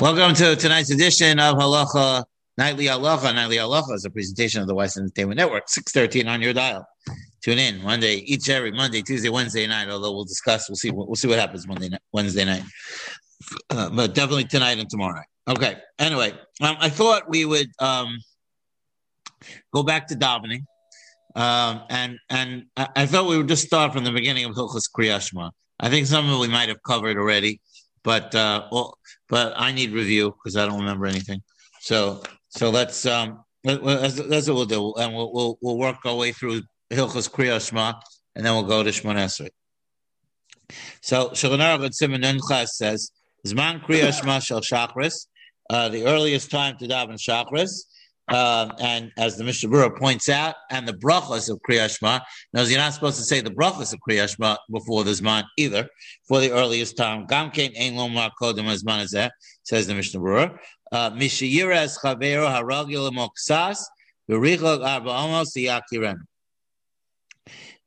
Welcome to tonight's edition of Halacha Nightly Halacha. Nightly Halacha is a presentation of the Weiss Entertainment Network, 613 on your dial. Tune in Monday, each every Monday, Tuesday, Wednesday night, although we'll discuss, we'll see, we'll see what happens Monday night, Wednesday night. Uh, but definitely tonight and tomorrow. Okay. Anyway, um, I thought we would um, go back to davening. Um, and and I, I, thought we would just start from the beginning of Hilchas Kriyashma. I think some of it we might have covered already but uh, well, but I need review because I don't remember anything. So so let's um that's, that's what we'll do, and we'll we'll, we'll work our way through Hilchos Kriya Shema, and then we'll go to Shemon Esrei. So Shulchan Aruch class says Zman Kriya Shema Shel Shachris, uh, the earliest time to daven Shachris uh, and as the Mishnah points out, and the brachas of Kriyashma. Now, you're not supposed to say the brachas of Kriyashma before the Zman either, for the earliest time. Gam kein ein lomar kodem Zman says the Mishnah Berurah. Uh, Mishayiras chavero haragil moksas, v'richog arba amos yakiren.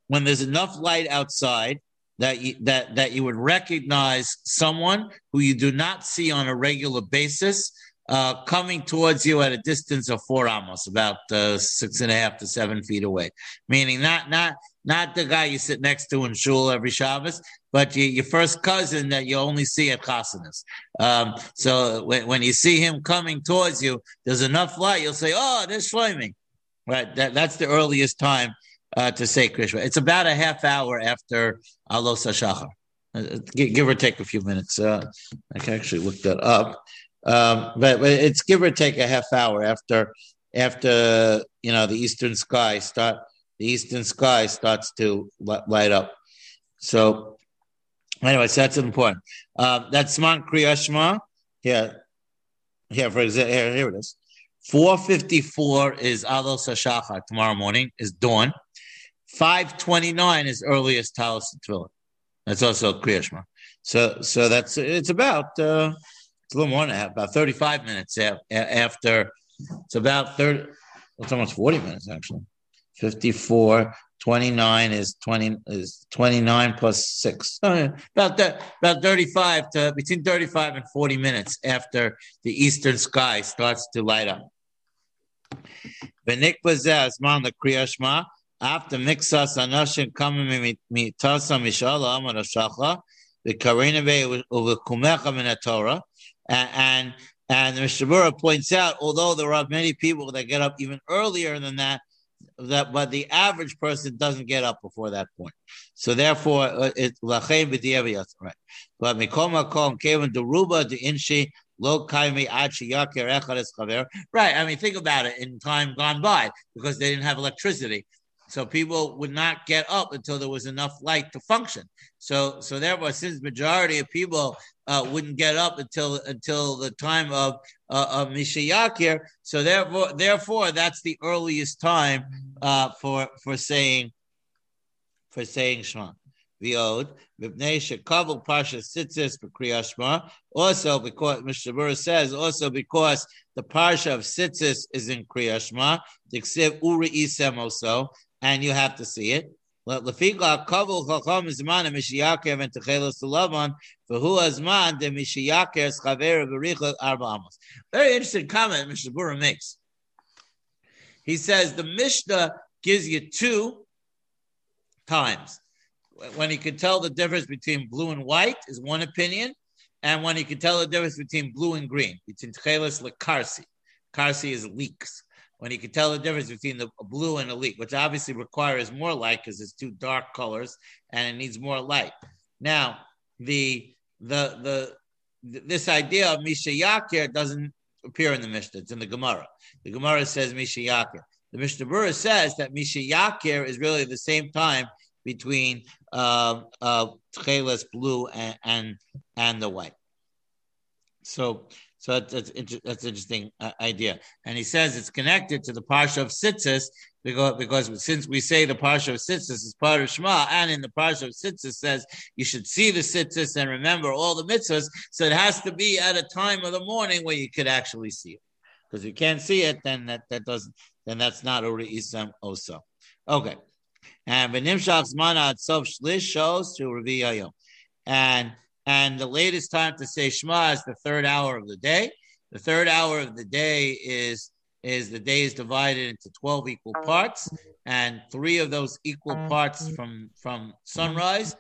When there's enough light outside, that you, that that you would recognize someone who you do not see on a regular basis, uh, coming towards you at a distance of four amos, about uh, six and a half to seven feet away. Meaning not not not the guy you sit next to in shul every Shabbos, but you, your first cousin that you only see at chasanas. Um, so when, when you see him coming towards you, there's enough light. You'll say, "Oh, there's Shloimeh." Right. That, that's the earliest time uh, to say Kriyashma. It's about a half hour after Alos Hashachar. Uh, give or take a few minutes. Uh, I can actually look that up. Um, but, it's give or take a half hour after after you know the eastern sky start the eastern sky starts to light up. So anyway, so that's important. Um, that's Zman Kriyashma. Here, here for example, here, here it is. 454 is Alos Hashachar tomorrow morning, is dawn. 529 is earliest Talis Tefillah. That's also Kriyashma. So so that's it's about uh, it's a little more than that, about 35 minutes after. It's about 30, it's almost 40 minutes actually. 54, 29 is 20 is 29 plus six. About that, about 35 to between 35 and 40 minutes after the eastern sky starts to light up. V'nikbazeh the kriyashma after mixas anashin kamim mitasa mishala amar shacha the karina uvekumecha min Torah and and the Mishnah points out, although there are many people that get up even earlier than that, that but the average person doesn't get up before that point. So therefore, uh, it's lachem right? But deruba de inshi lo kaimi yakir echad. Right. I mean, think about it. In time gone by, because they didn't have electricity, so people would not get up until there was enough light to function. So, so therefore, since majority of people uh, wouldn't get up until until the time of uh, of Mishayakir, so therefore, therefore, that's the earliest time uh, for for saying for saying Shema. V'od v'pnei shekavul pasha sitzis b'kriyashma. Also, because Mishnah Berurah says, also because the parsha of sitzis is in kriyashma, diksiv uri isem also, and you have to see it. Very interesting comment Mishnah Berurah makes. He says the Mishnah gives you two times. When he can tell the difference between blue and white is one opinion, and when he can tell the difference between blue and green, between Tchelis Karsi. Karsi is leaks when you can tell the difference between the blue and the leak, which obviously requires more light because it's two dark colors and it needs more light. Now, the the the this idea of Misha Yakir doesn't appear in the Mishnah. It's in the Gemara. The Gemara says Misha Yakir. The Mishnah Berurah says that Misha Yakir is really the same time between uh, uh, blue and, and and the white. So so that's, that's, that's an interesting uh, idea. And he says it's connected to the Parsha of Sitzis because, because since we say the Parsha of Sitzis is part of Shema, and in the Parsha of Sitzis says you should see the Sitzis and remember all the mitzvahs, so it has to be at a time of the morning where you could actually see it. Because if you can't see it, then that, that doesn't, then that's not Uri Isam also. Okay. And Benimshach Zmana Sof Shlish shows to Revi And and the latest time to say Shema is the third hour of the day. The third hour of the day is is the day is divided into 12 equal parts and three of those equal parts from from sunrise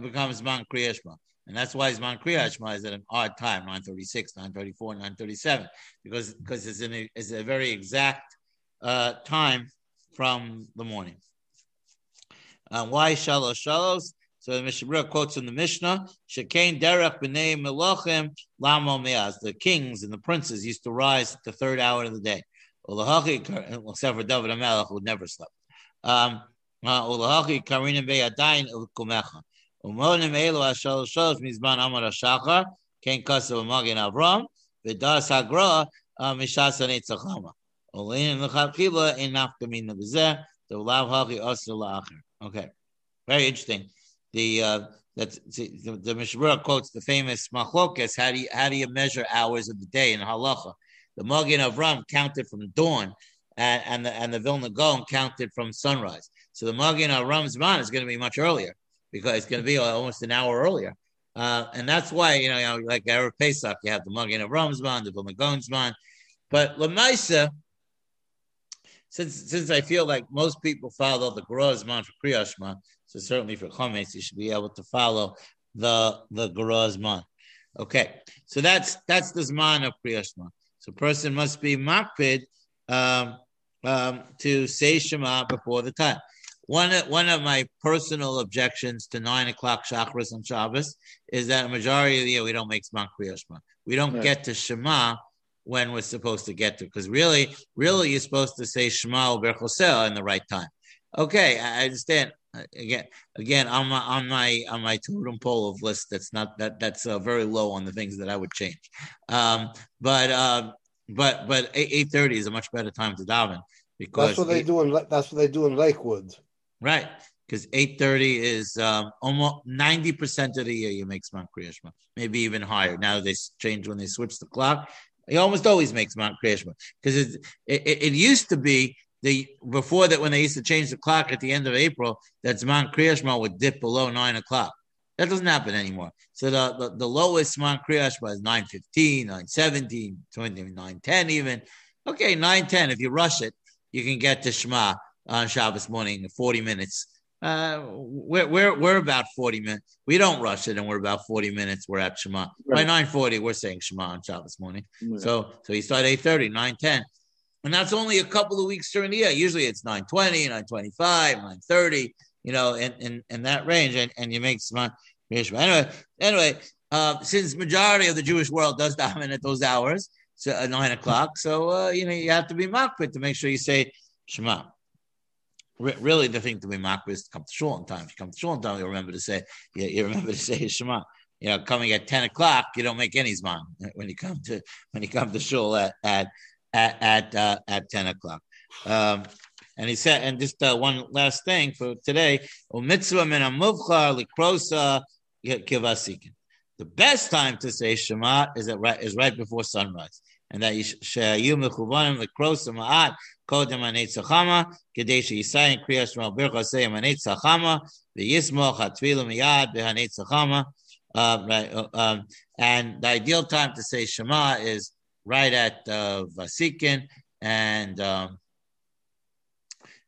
becomes man kriyashma and that's why Zman Kriyashma is at an odd time, 936, 934, 937, because because it's, in a, it's a very exact uh, time from the morning. Uh, why shalosh shalos? So the Mishnah quotes in the Mishnah, Shekain derech b'nei melochem lamo meaz. The kings and the princes used to rise at the third hour of the day. Except for David Amelech, who never slept. Um, ilkumecha. Umonim elu ashal shosh mizman amar hashachar ken kasav Magen Avram v'das hagra mishas hanetzachama. Olenim l'chapchila in nafkamina b'zeh the lav hachi asr la'acher. Okay, very interesting the uh, the, the quotes the famous machlokas. How do you how do you measure hours of the day in halacha? The Magen Avram counted from dawn, and, and the and the Vilna Gaon counted from sunrise. So the Magen Avram's Zman is going to be much earlier because it's going to be almost an hour earlier. Uh, and that's why you know, you know like Erev Pesach, you have the Magen Avram's Zman, the Vilna Gaon's Zman, but Lamaisa. Since, since I feel like most people follow the Geras man for Kriyashma, so certainly for chametz, you should be able to follow the the Gerazman. Okay, so that's that's the zman of Kriyashma. So person must be makpid um, um, to say Shema before the time. One one of my personal objections to nine o'clock chakras on Shabbos is that a majority of the year we don't make Zman Kriyashma. We don't right. get to Shema when we're supposed to get to, because really, really, you're supposed to say Shema Berchosel in the right time. Okay, I understand again, again on my on my on my totem pole of list. That's not that that's uh, very low on the things that I would change. Um, but uh, but but eight thirty is a much better time to daven because that's what they do in that's what they do in Lakewood. Right, because eight thirty is um, almost ninety percent of the year you make Zman Kriyashma, maybe even higher. Now they change when they switch the clock. He almost always makes Zman Kriyashma because it, it, it used to be the before that when they used to change the clock at the end of April, that Zman Kriyashma would dip below nine o'clock. That doesn't happen anymore. So the, the, the lowest Zman Kriyashma is 9.15, 9.17, 20, 9.10 even. Okay, 9.10. If you rush it, you can get to Shema on Shabbos morning in 40 minutes. Uh, we're, we're, we're about 40 minutes. We don't rush it and we're about 40 minutes. We're at Shema. Right. By 9.40, we're saying Shema on Shabbos morning. Yeah. So, so you start 8.30, 9.10. And that's only a couple of weeks during the year. Usually it's 920, 925, 930, you know, in, in, in that range. And, and you make smart. Anyway, anyway, uh, since majority of the Jewish world does daven at those hours, so at nine o'clock, so uh, you know you have to be makpid to make sure you say Shema. Re- really, the thing to be makpid is to come to shul on time. If you come to shul on time, you remember to say you, you remember to say Shema. You know, coming at ten o'clock, you don't make any zman when you come to when you come to shul at at at at, uh, at ten o'clock. Um, and he said, and just uh, one last thing for today: kivasikin. The best time to say Shema is at right is right before sunrise, and that shayu mechuvanim likrosa ma'at kodem anet tzachama kedei sheyisayin kriyas shema bircha say anet tzachama v'yismoch hatfilu miyad b'hanet tzachama. Uh, right, uh, um, and the ideal time to say Shema is right at uh, Vasikin, and um,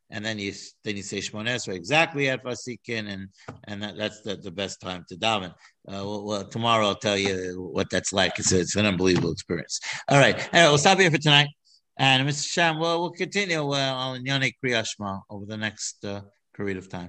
and then you then you say Shmon Esrei exactly at Vasikin, and and that, that's the, the best time to daven. Uh, well, well, tomorrow I'll tell you what that's like. It's, it's an unbelievable experience. All right, anyway, we'll stop here for tonight, and Mr. Sham, well, we'll continue uh, on Yonei Kriyashma over the next uh, period of time.